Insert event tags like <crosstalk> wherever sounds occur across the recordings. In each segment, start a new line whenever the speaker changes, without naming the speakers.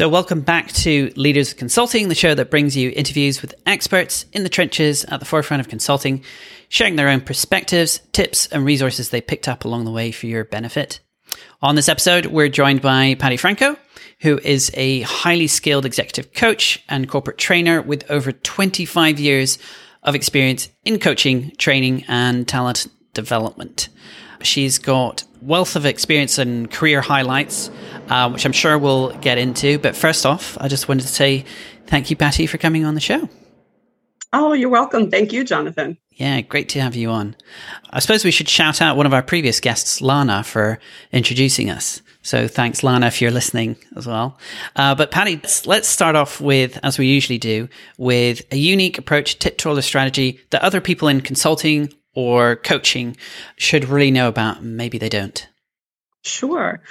So, welcome back to Leaders Consulting, the show that brings you interviews with experts in the trenches at the forefront of consulting, sharing their own perspectives, tips, and resources they picked up along the way for your benefit. On this episode, we're joined by Patty Franco, who is a highly skilled executive coach and corporate trainer with over 25 years of experience in coaching, training, and talent development. She's got wealth of experience and career highlights, uh, which I'm sure we'll get into. But first off, I just wanted to say thank you, Patty, for coming on the show.
Oh, you're welcome. Thank you, Jonathan.
Yeah, great to have you on. I suppose we should shout out one of our previous guests, Lana, for introducing us. So thanks, Lana, if you're listening as well. Uh, but Patty, let's, let's start off with, as we usually do, with a unique approach, tip, or strategy that other people in consulting or coaching should really know about. Maybe they don't.
Sure.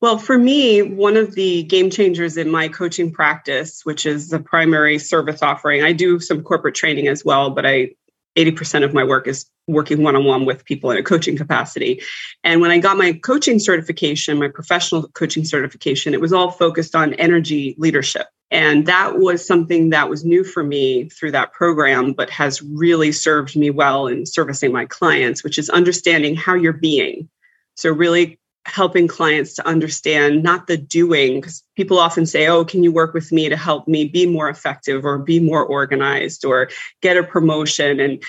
Well, for me, one of the game changers in my coaching practice, which is the primary service offering, I do some corporate training as well, but I 80% of my work is working one on one with people in a coaching capacity. And when I got my coaching certification, my professional coaching certification, it was all focused on energy leadership. And that was something that was new for me through that program, but has really served me well in servicing my clients, which is understanding how you're being. So, really helping clients to understand not the doing, because people often say, Oh, can you work with me to help me be more effective or be more organized or get a promotion? And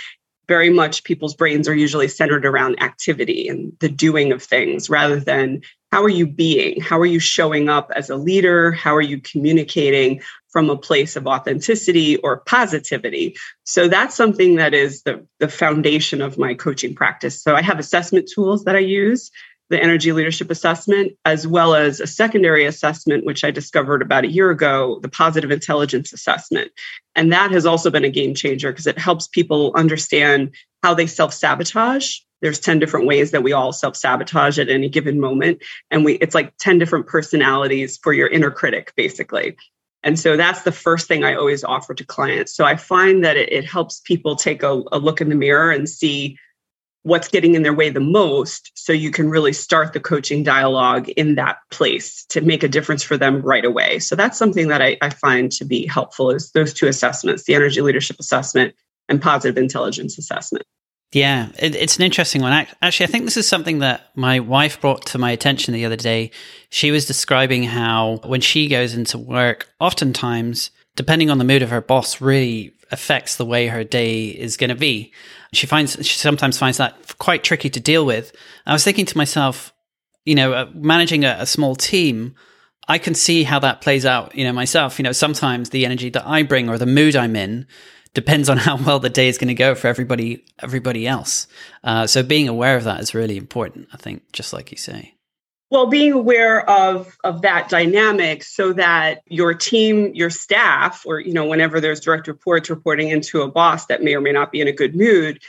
very much people's brains are usually centered around activity and the doing of things rather than how are you being? How are you showing up as a leader? How are you communicating from a place of authenticity or positivity? So that's something that is the, the foundation of my coaching practice. So I have assessment tools that I use the energy leadership assessment, as well as a secondary assessment, which I discovered about a year ago, the positive intelligence assessment. And that has also been a game changer because it helps people understand how they self sabotage. There's 10 different ways that we all self sabotage at any given moment. And we, it's like 10 different personalities for your inner critic, basically. And so that's the first thing I always offer to clients. So I find that it, it helps people take a, a look in the mirror and see what's getting in their way the most so you can really start the coaching dialogue in that place to make a difference for them right away. So that's something that I, I, find to be helpful is those two assessments the energy leadership assessment and positive intelligence assessment.
Yeah it, it's an interesting one. Actually i think this is something that my wife brought to my attention the other day. She was describing how when she goes into work oftentimes depending on the mood of her boss really affects the way her day is going to be. She finds she sometimes finds that quite tricky to deal with. I was thinking to myself, you know, uh, managing a, a small team, I can see how that plays out. You know, myself. You know, sometimes the energy that I bring or the mood I'm in depends on <laughs> how well the day is going to go for everybody everybody else. Uh, so being aware of that is really important. I think, just like you say.
Well, being aware of of that dynamic so that your team, your staff, or you know, whenever there's direct reports reporting into a boss that may or may not be in a good mood,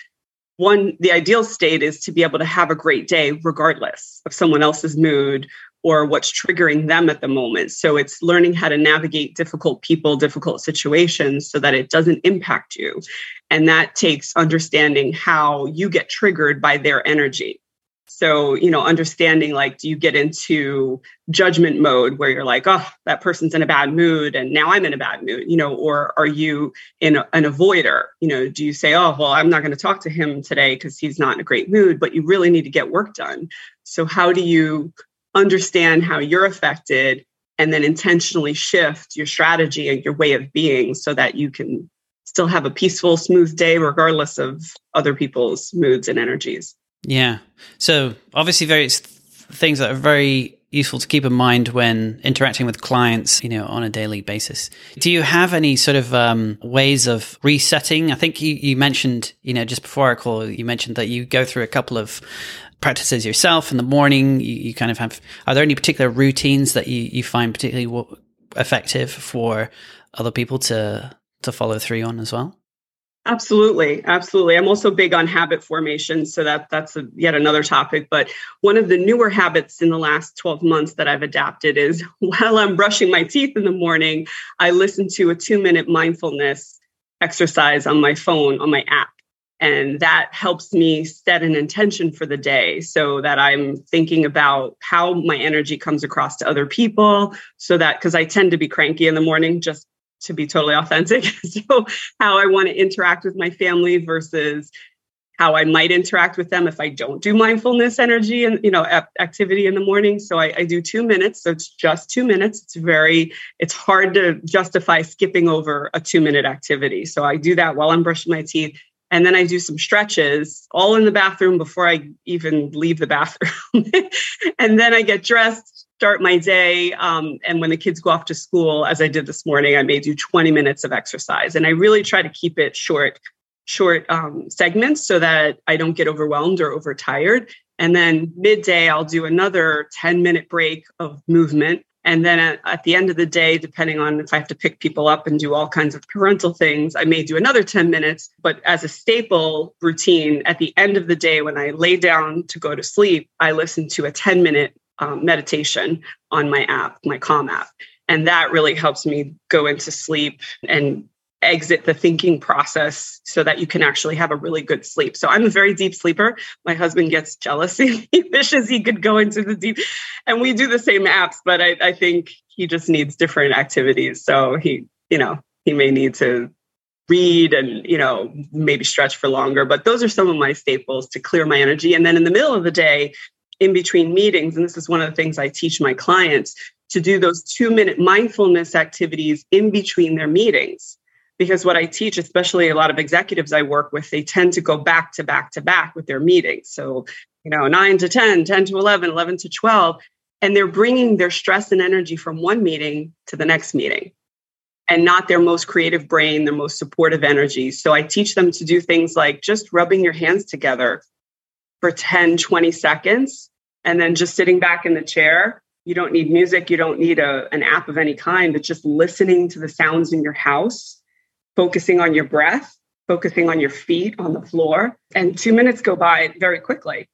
one the ideal state is to be able to have a great day regardless of someone else's mood or what's triggering them at the moment. So it's learning how to navigate difficult people, difficult situations so that it doesn't impact you. And that takes understanding how you get triggered by their energy so, you know, understanding like, do you get into judgment mode where you're like, oh, that person's in a bad mood and now I'm in a bad mood, you know, or are you in a, an avoider? You know, do you say, oh, well, I'm not going to talk to him today because he's not in a great mood, but you really need to get work done. So, how do you understand how you're affected and then intentionally shift your strategy and your way of being so that you can still have a peaceful, smooth day, regardless of other people's moods and energies?
Yeah. So obviously, various things that are very useful to keep in mind when interacting with clients, you know, on a daily basis. Do you have any sort of um, ways of resetting? I think you, you mentioned, you know, just before our call, you mentioned that you go through a couple of practices yourself in the morning. You, you kind of have, are there any particular routines that you, you find particularly effective for other people to, to follow through on as well?
Absolutely, absolutely. I'm also big on habit formation, so that that's a, yet another topic. But one of the newer habits in the last 12 months that I've adapted is <laughs> while I'm brushing my teeth in the morning, I listen to a two minute mindfulness exercise on my phone on my app, And that helps me set an intention for the day so that I'm thinking about how my energy comes across to other people. So that, because I tend to be cranky in the morning, just to be totally authentic. <laughs> so, how I want to interact with my family versus how I might interact with them if I don't do mindfulness energy and you know activity in the morning. So I, I, do two minutes. So it's just two minutes. It's very it's hard to justify skipping over a two minute activity. So I do that while I'm brushing my teeth. And then I do some stretches all in the bathroom before I even leave the bathroom. <laughs> and then I get dressed, start my day. Um, and when the kids go off to school, as I did this morning, I may do 20 minutes of exercise. And I really try to keep it short short um, segments so that I don't get overwhelmed or overtired. And then midday, I'll do another 10 minute break of movement. And then at, at, the end of the day, depending on if I have to pick people up and do all kinds of parental things, I may do another 10 minutes. But as a staple routine, at the end of the day, when I lay down to go to sleep, I listen to a 10 minute um, meditation on my app, my Calm app. And that really helps me go into sleep and exit the thinking process so that you can actually have a really good sleep. So I'm a very deep sleeper. My husband gets jealous. <laughs> he wishes he could go into the deep, and we do the same apps, but I, I think he just needs different activities. So he, you know, he may need to read and you know maybe stretch for longer but those are some of my staples to clear my energy and then in the middle of the day in between meetings and this is one of the things i teach my clients to do those two minute mindfulness activities in between their meetings because what I teach, especially a lot of executives I work with, they tend to go back to back to back with their meetings. So, you know, 9 to 10, 10 to 11, 11 to 12, and they're bringing their stress and energy from one meeting to the next meeting and not their most creative brain, their most supportive energy. So I teach them to do things like just rubbing your hands together for 10, 20 seconds and then just sitting back in the chair. You don't need music, you don't need a, an app of any kind, but just listening to the sounds in your house focusing on your breath, focusing on your feet on the floor. And two minutes go by very quickly.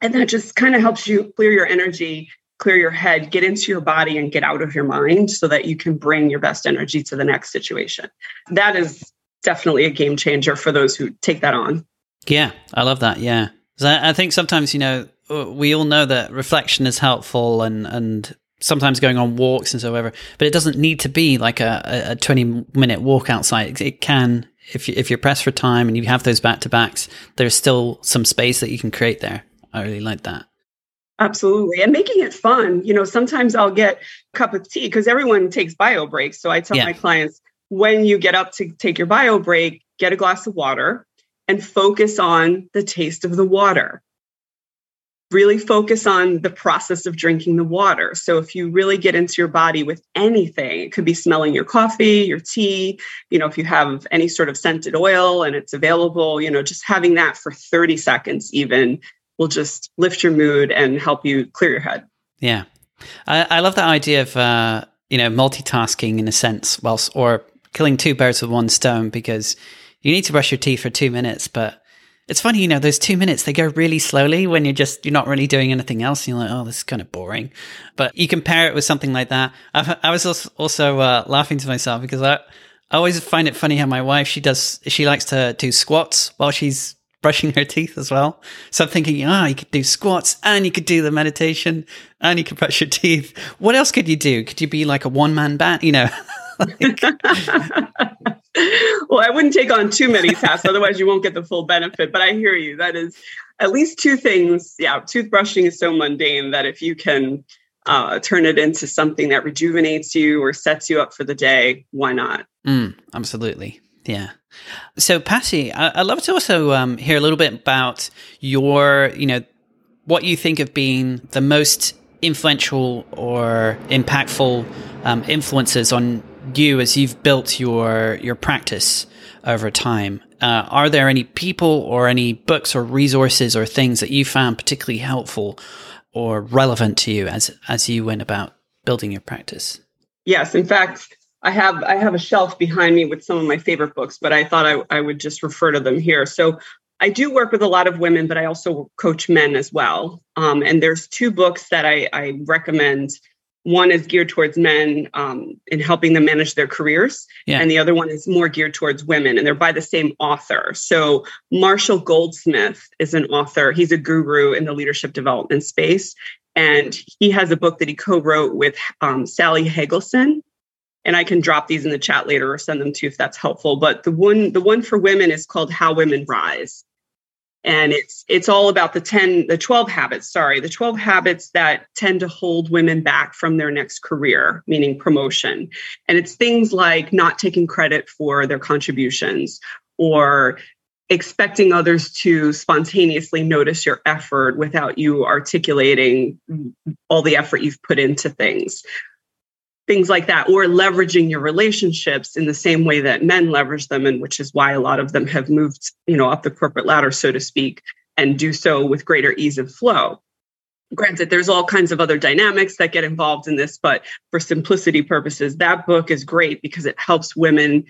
And that just kind of helps you clear your energy, clear your head, get into your body and get out of your mind so that you can bring your best energy to the next situation. That is definitely a game changer for those who take that on.
Yeah, I love that. Yeah. I think sometimes, you know, we all know that reflection is helpful and, and sometimes going on walks and so whatever, but it doesn't need to be like a, a 20 minute walk outside. It can, if, you, if you're pressed for time and you have those back to backs, there's still some space that you can create there. I really like that.
Absolutely. And making it fun. You know, sometimes I'll get a cup of tea because everyone takes bio breaks. So I tell yeah. my clients when you get up to take your bio break, get a glass of water and focus on the taste of the water really focus on the process of drinking the water. So if you really get into your body with anything, it could be smelling your coffee, your tea, you know, if you have any sort of scented oil and it's available, you know, just having that for 30 seconds even will just lift your mood and help you clear your head.
Yeah. I, I love that idea of, uh, you know, multitasking in a sense, whilst, or killing two birds with one stone because you need to brush your teeth for two minutes, but it's funny, you know, those two minutes, they go really slowly when you're just, you're not really doing anything else. You're like, oh, this is kind of boring. But you compare it with something like that. I've, i was also, uh, laughing to myself because I, I always find it funny how my wife, she does, she likes to do squats while she's brushing her teeth as well. So I'm thinking, ah, oh, you could do squats and you could do the meditation and you could brush your teeth. What else could you do? Could you be like a one man band? You know, <laughs> like, <laughs>
well, I wouldn't take on too many tasks, otherwise you won't get the full benefit. But I hear you. That is at least two things. Yeah, toothbrushing is so mundane that if you can uh, turn it into something that rejuvenates you or sets you up for the day, why not?
Mm, absolutely. Yeah. So, Patty, I- would love to also um, hear a little bit about your, you know, what you think of being the most influential or impactful um, influences on you as you've built your your practice over time. Uh, are there any people or any books or resources or things that you found particularly helpful or relevant to you as as you went about building your practice?
Yes, in fact, I have I have a shelf behind me with some of my favorite books, but I thought I, I would just refer to them here. So I do work with a lot of women, but I also coach men as well. Um, and there's two books that I, I recommend one is geared towards men um, in helping them manage their careers, yeah. and the other one is more geared towards women, and they're by the same author. So, Marshall Goldsmith is an author. He's a guru in the leadership development space, and he has a book that he co-wrote with um, Sally Helgesen. And I can drop these in the chat later or send them to you if that's helpful. But the one, the one for women is called How Women Rise and it's it's all about the 10 the 12 habits sorry the 12 habits that tend to hold women back from their next career meaning promotion. And it's things like not taking credit for their contributions or expecting others to spontaneously notice your effort without you articulating all the effort you've put into things things like that or leveraging your relationships in the same way that men leverage them and which is why a lot of them have moved you know up the corporate ladder so to speak and do so with greater ease of flow. Granted there's all kinds of other dynamics that get involved in this but for simplicity purposes that book is great because it helps women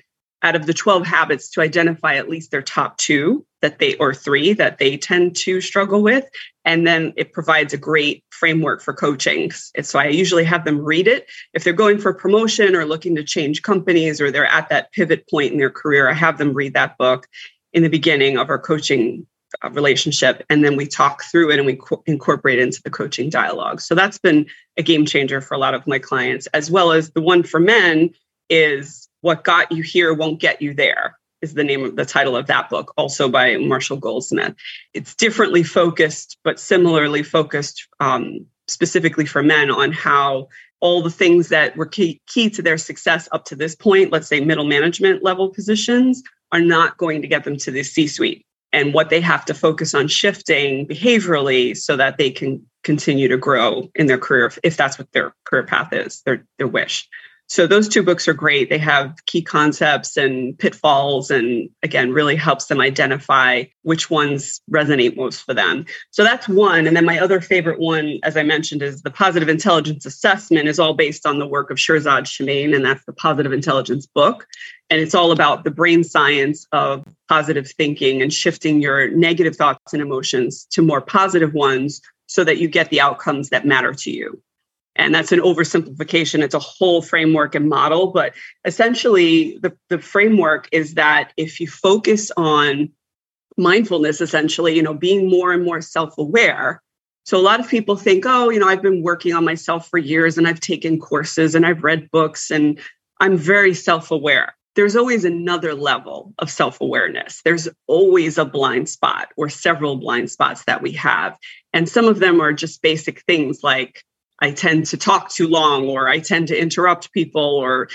out of the 12 habits to identify at least their top two that they or three that they tend to struggle with. And then it provides a great framework for coaching. So i usually have them read it. If they're going for promotion or looking to change companies or they're at that pivot point in their career i have them read that book in the beginning of our coaching uh, relationship. And then we talk through it and we co- incorporate it into the coaching dialogue. So that's been a game changer for a lot of my clients as well as the one for men is what got you here won't get you there is the name of the title of that book also by marshall goldsmith. It's differently focused but similarly focused um, specifically for men on how all the things that were key, key to their success up to this point let's say middle management level positions are not going to get them to the c suite and what they have to focus on shifting behaviorally so that they can continue to grow in their career if that's what their career path is their their wish so those two books are great. They have key concepts and pitfalls, and again, really helps them identify which ones resonate most for them. So that's one. And then my other favorite one, as I mentioned, is the positive intelligence assessment is all based on the work of Shirzad Chamine, and that's the positive intelligence book. And it's all about the brain science of positive thinking and shifting your negative thoughts and emotions to more positive ones so that you get the outcomes that matter to you. And that's an oversimplification. It's a whole framework and model. But essentially, the, the framework is that if you focus on mindfulness, essentially, you know, being more and more self aware. So a lot of people think, oh, you know, I've been working on myself for years and I've taken courses and I've read books and I'm very self aware. There's always another level of self awareness. There's always a blind spot or several blind spots that we have. And some of them are just basic things like I tend to talk too long or I tend to interrupt people or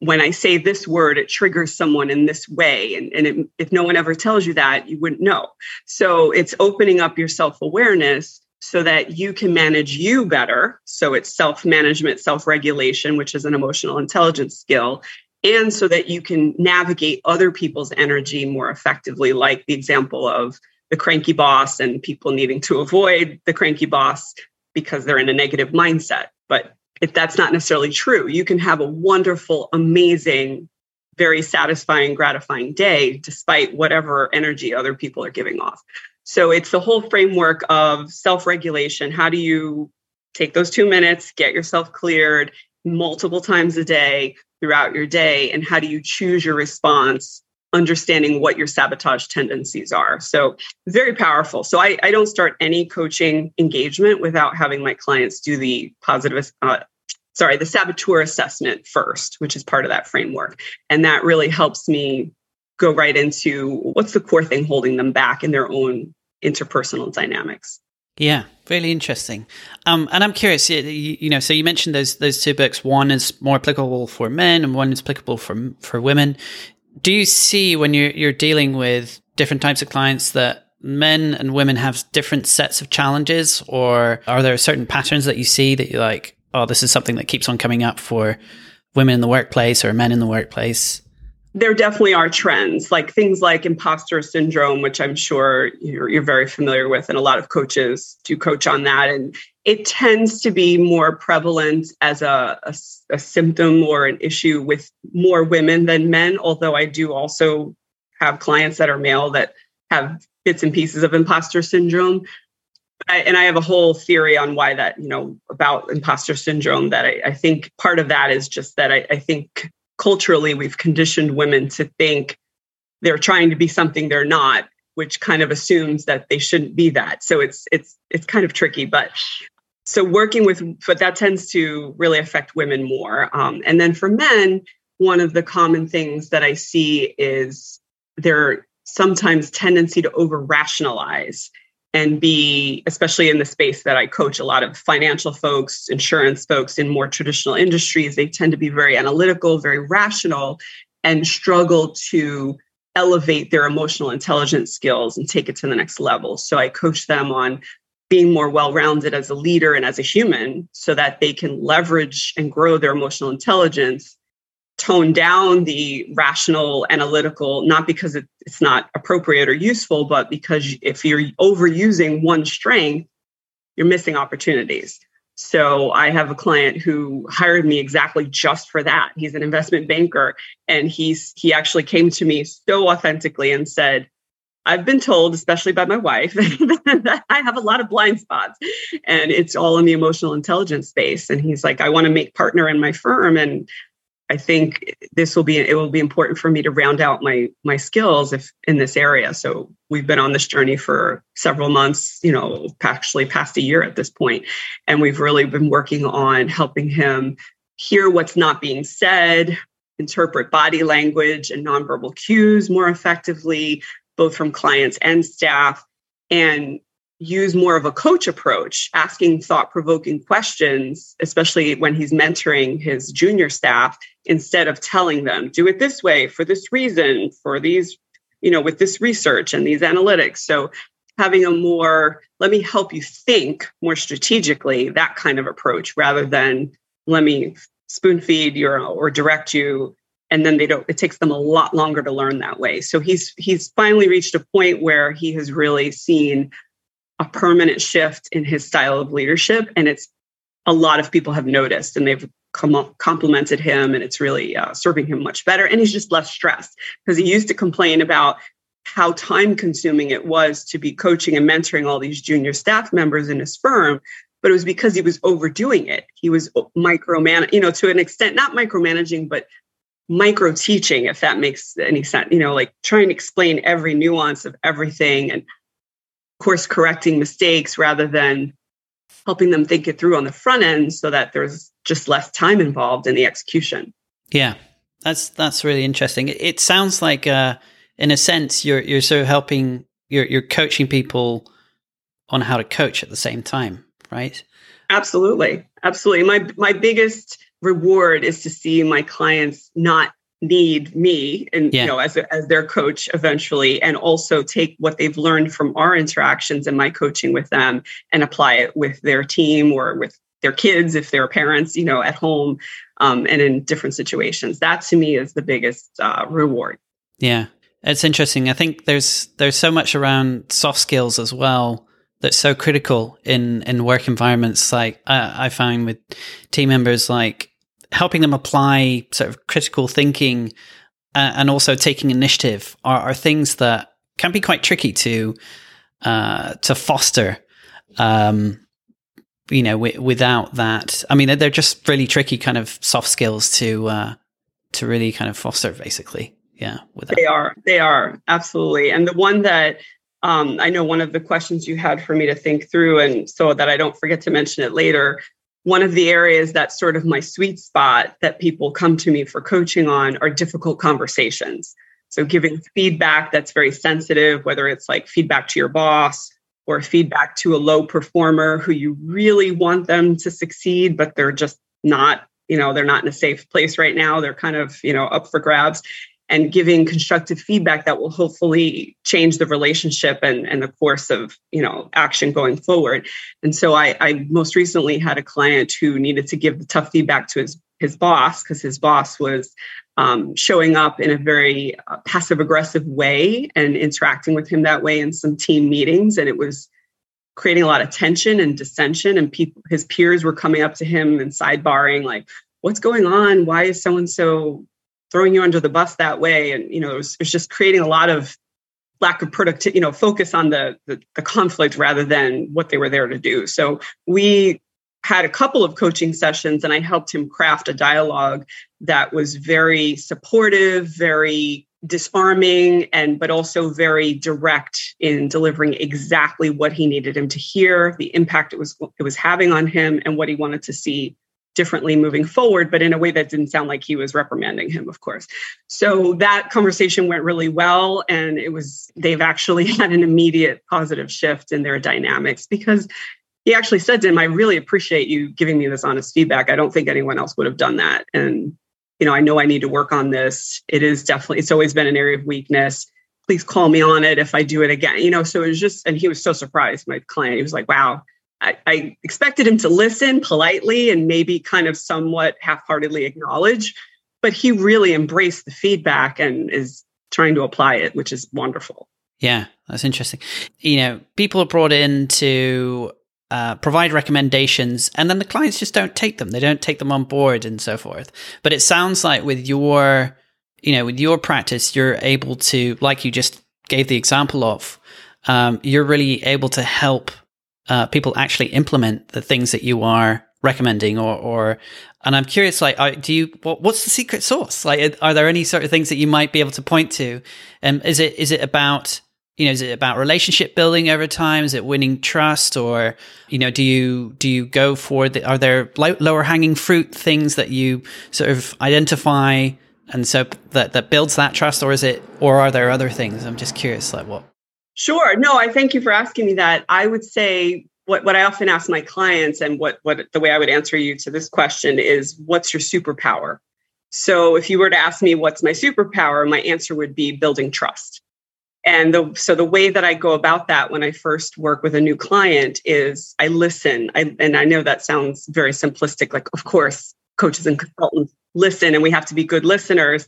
when I say this word, it triggers someone in this way. And, and it, if no one ever tells you that, you wouldn't know. So it's opening up your self awareness so that you can manage you better. So it's self management, self regulation, which is an emotional intelligence skill. And so that you can navigate other people's energy more effectively, like the example of the cranky boss and people needing to avoid the cranky boss because they're in a negative mindset. But if that's not necessarily true, you can have a wonderful, amazing, very satisfying, gratifying day despite whatever energy other people are giving off. So it's the whole framework of self regulation. How do you take those two minutes, get yourself cleared multiple times a day throughout your day? And how do you choose your response understanding what your sabotage tendencies are. So, very powerful. So, I, I don't start any coaching engagement without having my clients do the positive, uh, sorry, the saboteur assessment first, which is part of that framework. And that really helps me go right into what's the core thing holding them back in their own interpersonal dynamics.
Yeah, really interesting. Um, and I'm curious, you, you, know, so you mentioned those those two books. One is more applicable for men, and one is applicable for for women do you see when you're you're dealing with different types of clients that men and women have different sets of challenges, or are there certain patterns that you see that you're like, oh, this is something that keeps on coming up for women in the workplace or men in the workplace?
There definitely are trends, like things like imposter syndrome, which I'm sure you're, you're very familiar with, and a lot of coaches do coach on that. And it tends to be more prevalent as a, a, a, symptom or an issue with more women than men, although I do also have clients that are male that have bits and pieces of imposter syndrome. I, and I have a whole theory on why that, you know, about imposter syndrome. That I, I think part of that is just that I, I think culturally we've conditioned women to think they're trying to be something they're not, which kind of assumes that they shouldn't be that. So it's it's it's kind of tricky, but so working with but that tends to really affect women more. Um, and then for men, one of the common things that I see is their sometimes tendency to over rationalize and be, especially in the space that I coach a lot of financial folks, insurance folks in more traditional industries, they tend to be very analytical, very rational, and struggle to elevate their emotional intelligence skills and take it to the next level. So I coach them on being more well rounded as a leader and as a human so that they can leverage and grow their emotional intelligence tone down the rational analytical not because it, it's not appropriate or useful but because if you're overusing one strength you're missing opportunities so i have a client who hired me exactly just for that he's an investment banker and he's he actually came to me so authentically and said I've been told, especially by my wife, <laughs> that I have a lot of blind spots and it's all in the emotional intelligence space. And he's like, I want to make partner in my firm. And I think this will be it will be important for me to round out my my skills if in this area. So we've been on this journey for several months, you know, actually past a year at this point, and we've really been working on helping him hear what's not being said, interpret body language and nonverbal cues more effectively, both from clients and staff, and use more of a coach approach, asking thought provoking questions, especially when he's mentoring his junior staff, instead of telling them, do it this way for this reason, for these, you know, with this research and these analytics. So having a more, let me help you think more strategically, that kind of approach rather than let me spoon feed you or direct you and then they don't it takes them a lot longer to learn that way so he's he's finally reached a point where he has really seen a permanent shift in his style of leadership and it's a lot of people have noticed and they've com- complimented him and it's really uh, serving him much better and he's just less stressed because he used to complain about how time consuming it was to be coaching and mentoring all these junior staff members in his firm but it was because he was overdoing it. He was micromanaging you know to an extent not micromanaging but micro teaching if that makes any sense you know like trying to explain every nuance of everything and of course correcting mistakes rather than helping them think it through on the front end so that there's just less time involved in the execution.
Yeah. That's that's really interesting. It, it sounds like uh in a sense you're you're sort of helping you're you're coaching people on how to coach at the same time, right?
Absolutely. Absolutely. My my biggest reward is to see my clients not need me and yeah. you know as, a, as their coach eventually and also take what they've learned from our interactions and my coaching with them and apply it with their team or with their kids if they're parents you know at home um, and in different situations. That to me is the biggest uh, reward.
Yeah. It's interesting. I think there's there's so much around soft skills as well that's so critical in in work environments. Like I, I find with team members like helping them apply sort of critical thinking uh, and also taking initiative are, are, things that can be quite tricky to uh, to foster. Um, you know, w- without that, I mean, they're just really tricky kind of soft skills to uh, to really kind of foster, basically. Yeah,
they are. They are absolutely. And the one that um, I know one of the questions you had for me to think through, and so that I don't forget to mention it later, one of the areas that's sort of my sweet spot that people come to me for coaching on are difficult conversations. So, giving feedback that's very sensitive, whether it's like feedback to your boss or feedback to a low performer who you really want them to succeed, but they're just not, you know, they're not in a safe place right now. They're kind of, you know, up for grabs and giving constructive feedback that will hopefully change the relationship and, and the course of you know action going forward. And so I, I most recently had a client who needed to give the tough feedback to his his boss because his boss was um, showing up in a very uh, passive aggressive way and interacting with him that way in some team meetings. And it was creating a lot of tension and dissension and people his peers were coming up to him and sidebarring like what's going on? Why is so and so throwing you under the bus that way and you know it was, it was just creating a lot of lack of productivity, you know, focus on the, the, the conflict rather than what they were there to do. So we had a couple of coaching sessions and I helped him craft a dialogue that was very supportive, very disarming and but also very direct in delivering exactly what he needed him to hear, the impact it was it was having on him and what he wanted to see differently moving forward, but in a way that didn't sound like he was reprimanding him, of course. So that conversation went really well. And it was, they've actually <laughs> had an immediate positive shift in their dynamics because he actually said to him, I really appreciate you giving me this honest feedback. I don't think anyone else would have done that. And, you know, I know I need to work on this. It is definitely, it's always been an area of weakness. Please call me on it if I do it again. You know, so it was just, and he was so surprised, my client. He was like, wow, I, I expected him to listen politely and maybe kind of somewhat half-heartedly acknowledge, but he really embraced the feedback and is trying to apply it, which is wonderful.
Yeah, that's interesting. You know, people are brought in to uh, provide recommendations, and then the clients just don't take them. They don't take them on board, and so forth. But it sounds like with your, you know, with your practice, you're able to, like you just gave the example of, um, you're really able to help uh, people actually implement the things that you are recommending or or and i'm curious like are, do you what, what's the secret sauce? Like are there any sort of things that you might be able to point to? And um, is it is it about you know is it about relationship building over time? Is it winning trust or you know do you do you go for the are there lower hanging fruit things that you sort of identify and so that that builds that trust or is it or are there other things? I'm just curious like what
Sure. No, I thank you for asking me that. I would say what, what I often ask my clients and what, what the way I would answer you to this question is what's your superpower? So if you were to ask me what's my superpower, my answer would be building trust. And the, so the way that I go about that when I first work with a new client is I listen. I, and I know that sounds very simplistic, like, of course, coaches and consultants listen and we have to be good listeners.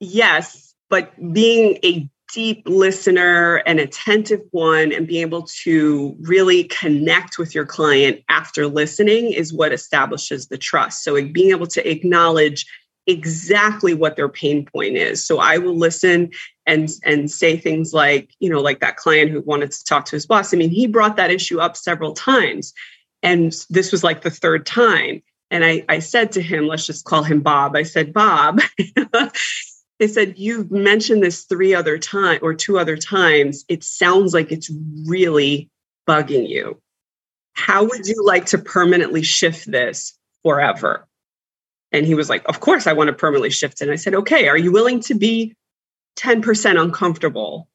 Yes, but being a deep listener, an attentive one, and be able to really connect with your client after listening is what establishes the trust. So, being able to acknowledge exactly what their pain point is. So, I will listen and and say things like, you know, like that client who wanted to talk to his boss. I mean, he brought that issue up several times, and this was like the third time. And I, I said to him, let's just call him Bob. I said, Bob, <laughs> they said you've mentioned this three other times or two other times. It sounds like it's really bugging you. How would you like to permanently shift this forever? And he was like of course i want to permanently shift it. And i said okay are you willing to be 10% uncomfortable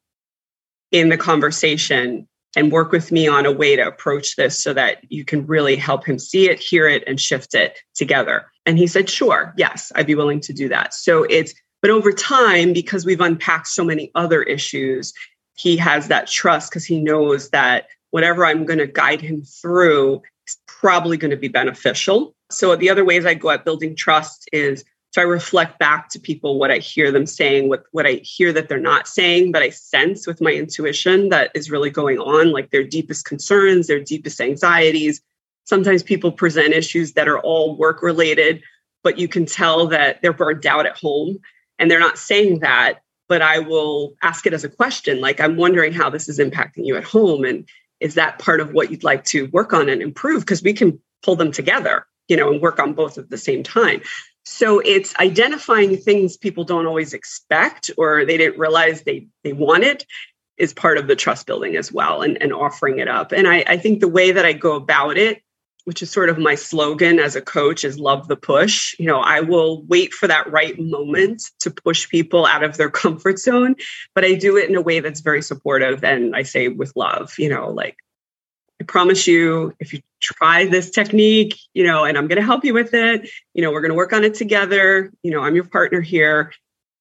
in the conversation and work with me on a way to approach this so that you can really help him see it hear it and shift it together? And he said sure yes i'd be willing to do that. So it's but over time, because we've unpacked so many other issues, he has that trust because he knows that whatever I'm going to guide him through is probably going to be beneficial. So the other ways I go at building trust is so I reflect back to people what I hear them saying, what, what I hear that they're not saying, but I sense with my intuition that is really going on, like their deepest concerns, their deepest anxieties. Sometimes people present issues that are all work related, but you can tell that they're burned out at home and they're not saying that but i will ask it as a question like i'm wondering how this is impacting you at home and is that part of what you'd like to work on and improve? Because we can pull them together you know and work on both at the same time. So it's identifying things people don't always expect or they didn't realize they they wanted is part of the trust building as well and, and offering it up. And I, I think the way that i go about it which is sort of my slogan as a coach is love the push. You know i will wait for that right moment to push people out of their <laughs> comfort zone but i do it in a way that's very supportive and i say with love you know like i promise you if you try this technique you know and i'm going to help you with it you know we're going to work on it together you know i'm your partner here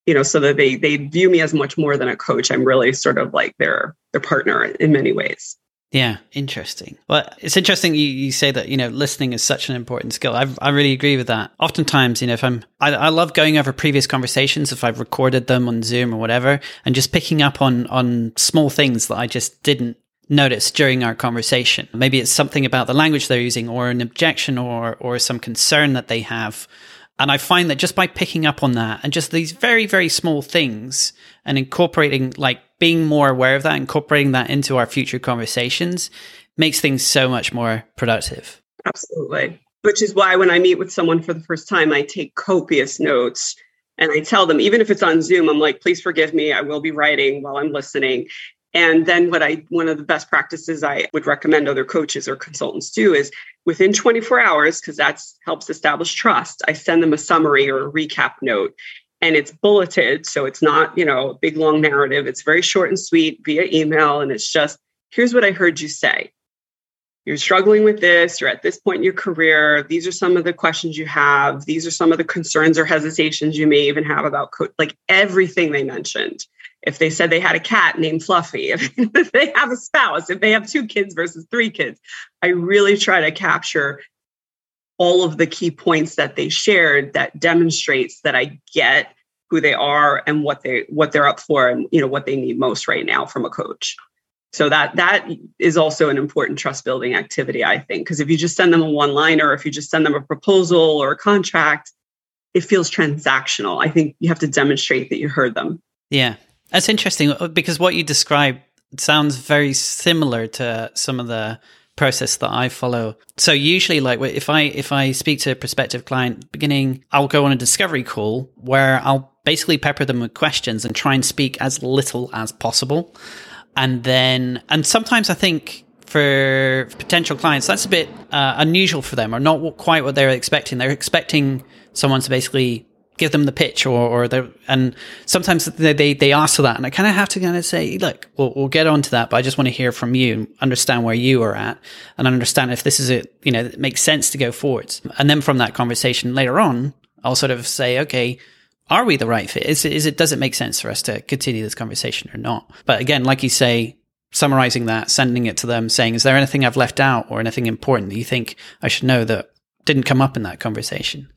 you know so that they they view me as much more than a coach. I'm really sort of like their their partner in many ways
yeah, interesting. Well, it's interesting you, you say that, you know, listening is such an important skill. I, I really agree with that. Oftentimes, you know, if I'm, I, I love going over previous conversations, if I've recorded them on Zoom or whatever, and just picking up on, on small things that I just didn't notice during our conversation. Maybe it's something about the language they're using or an objection or, or some concern that they have And I find that just by picking up on that and just these very, very small things and incorporating, like being more aware of that, incorporating that into our future conversations makes things so much more productive.
Absolutely. Which is why when I meet with someone for the first time, I take copious notes and I tell them, even if it's on Zoom, I'm like, please forgive me. I will be writing while I'm listening. And then what I one of the best practices I would recommend other coaches or consultants do is within 24 hours, because that helps establish trust, I send them a summary or a recap note. And it's bulleted. So it's not, you know, a big long narrative. It's very short and sweet via email. And it's just, here's what I heard you say. You're struggling with this, you're at this point in your career. These are some of the questions you have. These are some of the concerns or hesitations you may even have about co- like everything they mentioned if they said they had a cat named Fluffy, <laughs> if, they have a spouse, if they have two kids versus three kids, I really try to capture all of the key points that they shared that demonstrates that I get who they are and what they what they're up for and you know what they need most right now from a coach. So that that is also an important trust building activity, I think, because if you just send them a one liner, if you just send them a proposal or a contract, it feels transactional. I think you have to demonstrate that you heard them.
Yeah, that's interesting uh, because what you describe sounds very similar to some of the process that I follow. So usually like if I if I speak to a prospective client beginning, I'll go on a discovery call where I'll basically pepper them with questions and try and speak as little as possible. And then and sometimes I think for potential clients that's a bit uh, unusual for them or not quite what they're expecting. They're expecting someone to basically give them the pitch or, or the, and sometimes they, they, they ask for that. And I kind of have to kind of say, look, we'll, we'll get onto that, but I just want to hear from you and understand where you are at and understand if this is it, you know, it makes sense to go forwards. And then from that conversation later on, I'll sort of say, okay, are we the right fit? Is, is it, does it make sense for us to continue this conversation or not? But again, like you say, summarizing that, sending it to them, saying, is there anything I've left out or anything important that you think I should know that didn't come up in that conversation?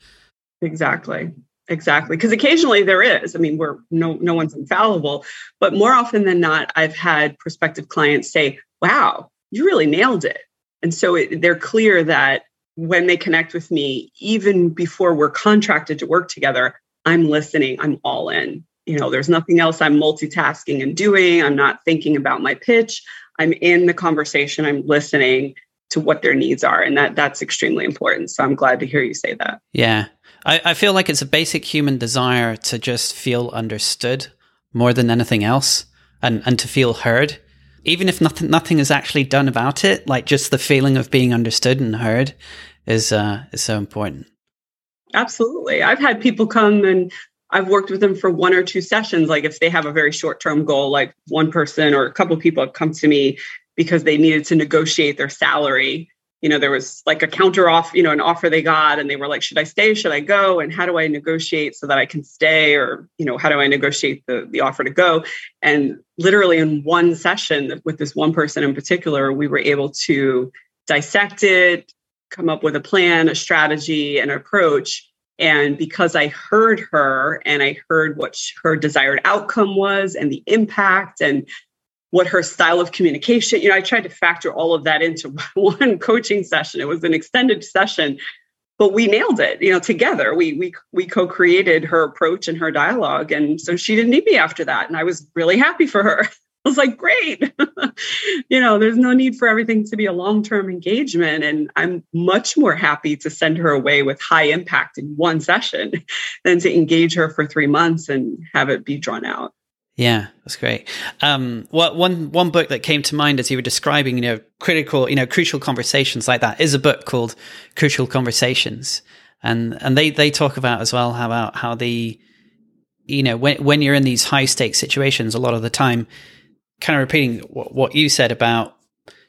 Exactly. Exactly. Because occasionally there is. I mean, we're no no one's infallible, but more often than not, I've had prospective clients say, Wow, you really nailed it. And so it, they're clear that when they connect with me, even before we're contracted to work together, I'm listening, I'm all in. You know, there's nothing else I'm multitasking and doing. I'm not thinking about my pitch. I'm in the conversation, I'm listening to what their needs are. And that that's extremely important. So I'm glad to hear you say that.
Yeah. I, I feel like it's a basic human desire to just feel understood more than anything else and, and to feel heard. Even if nothing nothing is actually done about it, like just the feeling of being understood and heard is uh, is so important.
Absolutely. I've had people come and I've worked with them for one or two sessions. Like if they have a very short term goal, like one person or a couple people have come to me because they needed to negotiate their salary. You know there was like a counter off you know an offer they got and they were like should i stay? Should i go? And how do i negotiate so that i can stay? Or you know how do i negotiate the, the offer to go? And literally in one session with this one person in particular we were able to dissect it come up with a plan a strategy an approach. And because i heard her and i heard what her desired outcome was and the impact and what her style of communication you know i tried to factor all of that into <laughs> one coaching session it was an extended session but we nailed it you know together we we we co-created her approach and her dialogue and so she didn't need me after that and i was really happy for her <laughs> I was like, great. <laughs> you know, there's no need for everything to be a long term engagement. And I'm much more happy to send her away with high impact in one session than to engage her for three months and have it be drawn out.
Yeah, that's great. Um, what, one one book that came to mind as you were describing, you know, critical, you know, crucial conversations like that is a book called Crucial Conversations, and and they they talk about as well how about how the, you know, when when you're in these high stakes situations, a lot of the time, kind of repeating what, what you said about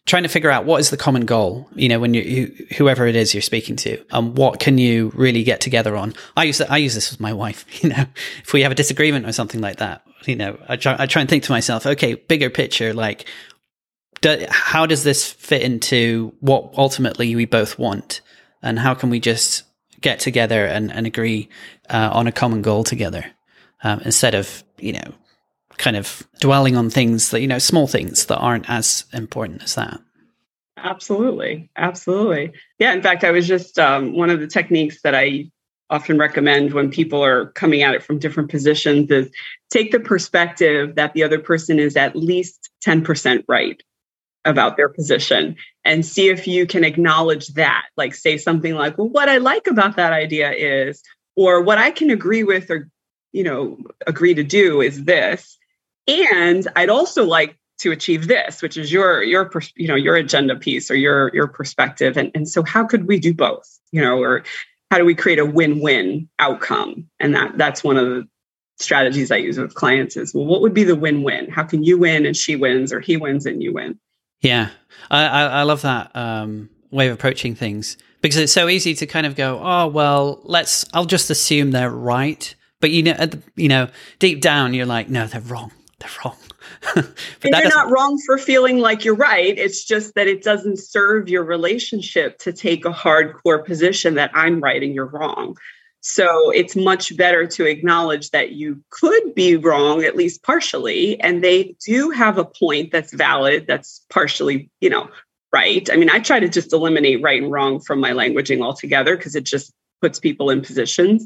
trying to figure out what is the common goal you know when you whoever it is you're speaking to and what can you really get together on? I use i use this with my wife <laughs> you know if we have a disagreement or something like that you know, I try, I try and think to myself, okay, bigger picture, like, do, how does this fit into what ultimately we both want? And how can we just get together and, and agree uh, on a common goal together um, instead of, you know, kind of dwelling on things that, you know, small things that aren't as important as that?
Absolutely. Absolutely. Yeah. In fact, I was just um, one of the techniques that I often recommend when people are coming at it from different positions is take the perspective that the other person is at least 10% right about their position and see if you can acknowledge that. Like, say something like, well, what I like about that idea is, or what I can agree with or, you know, agree to do is this. And I'd also like to achieve this which is your your you know your agenda piece or your your perspective and and so how could we do both you know or how do we create a win-win outcome? And that that's one of the strategies i use with clients is well what would be the win-win? How can you win and she wins or he wins and you win?
Yeah. I i, I love that um, way of approaching things because it's so easy to kind of go oh well let's i'll just assume they're right. But you know the, you know deep down you're like no they're wrong. They're wrong <laughs>
and you're not wrong for feeling like you're right. It's just that it doesn't serve your relationship to take a hardcore position that I'm right and you're wrong. So it's much better to acknowledge that you could be wrong, at least partially, and they do have a point that's valid, that's partially, you know, right. I mean, I try to just eliminate right and wrong from my languaging altogether because it just puts people in positions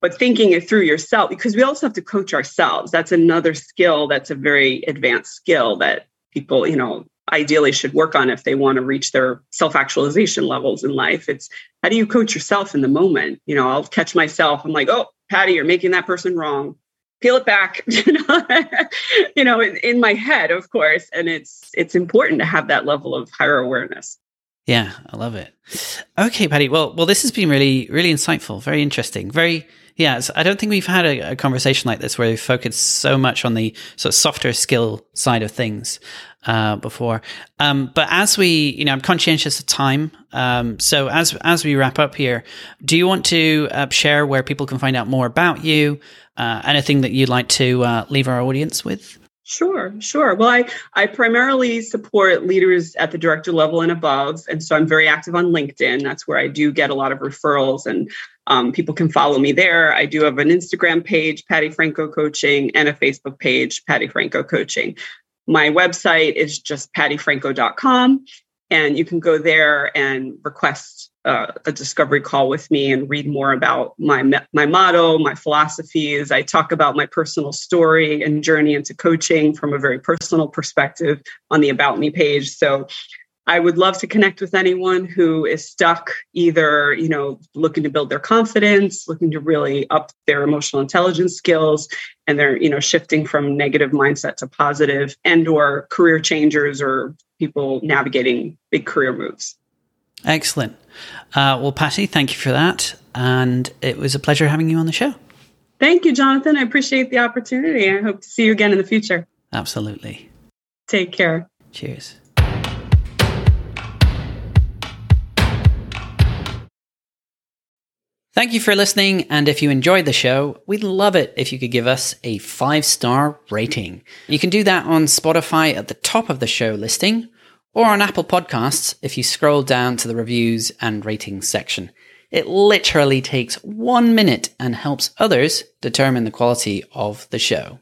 but thinking it through yourself because we also have to coach ourselves. That's another skill that's a very advanced skill that people you know ideally should work on if they want to reach their self-actualization levels in life. It's how do you coach yourself in the moment? You know i'll catch myself i'm like oh patty you're making that person wrong. Peel it back <laughs> you know, in, in my head of course and it's it's important to have that level of higher awareness.
Yeah i love it. Okay patty well well this has been really really insightful very interesting very yeah, I don't think we've had a, a, conversation like this where we focused so much on the sort of softer skill side of things uh, before. Um, but as we, you know, I'm conscientious of time. Um, so as as we wrap up here, do you want to uh, share where people can find out more about you? Uh, anything that you'd like to uh, leave our audience with?
Sure, sure. Well, I, I primarily support leaders at the director level and above. And so I'm very active on LinkedIn. That's where I do get a lot of referrals and um, people can follow me there. I do have an Instagram page, Patty Franco Coaching, and a Facebook page, Patty Franco Coaching. My website is just pattyfranco.com. And you can go there and request uh, a discovery call with me and read more about my my motto, my philosophies. I talk about my personal story and journey into coaching from a very personal perspective on the About Me page. So I would love to connect with anyone who is stuck either, you know, looking to build their confidence, looking to really up their emotional intelligence skills, and they're, you know, shifting from negative mindset to positive and or career changers or people navigating big career moves.
Excellent. Uh, well, Patty, thank you for that. And it was a pleasure having you on the show.
Thank you, Jonathan. I appreciate the opportunity. I hope to see you again in the future.
Absolutely.
Take care.
Cheers. Thank you for listening. And if you enjoyed the show, we'd love it if you could give us a five star rating. You can do that on Spotify at the top of the show listing or on Apple Podcasts if you scroll down to the reviews and ratings section. It literally takes one minute and helps others determine the quality of the show.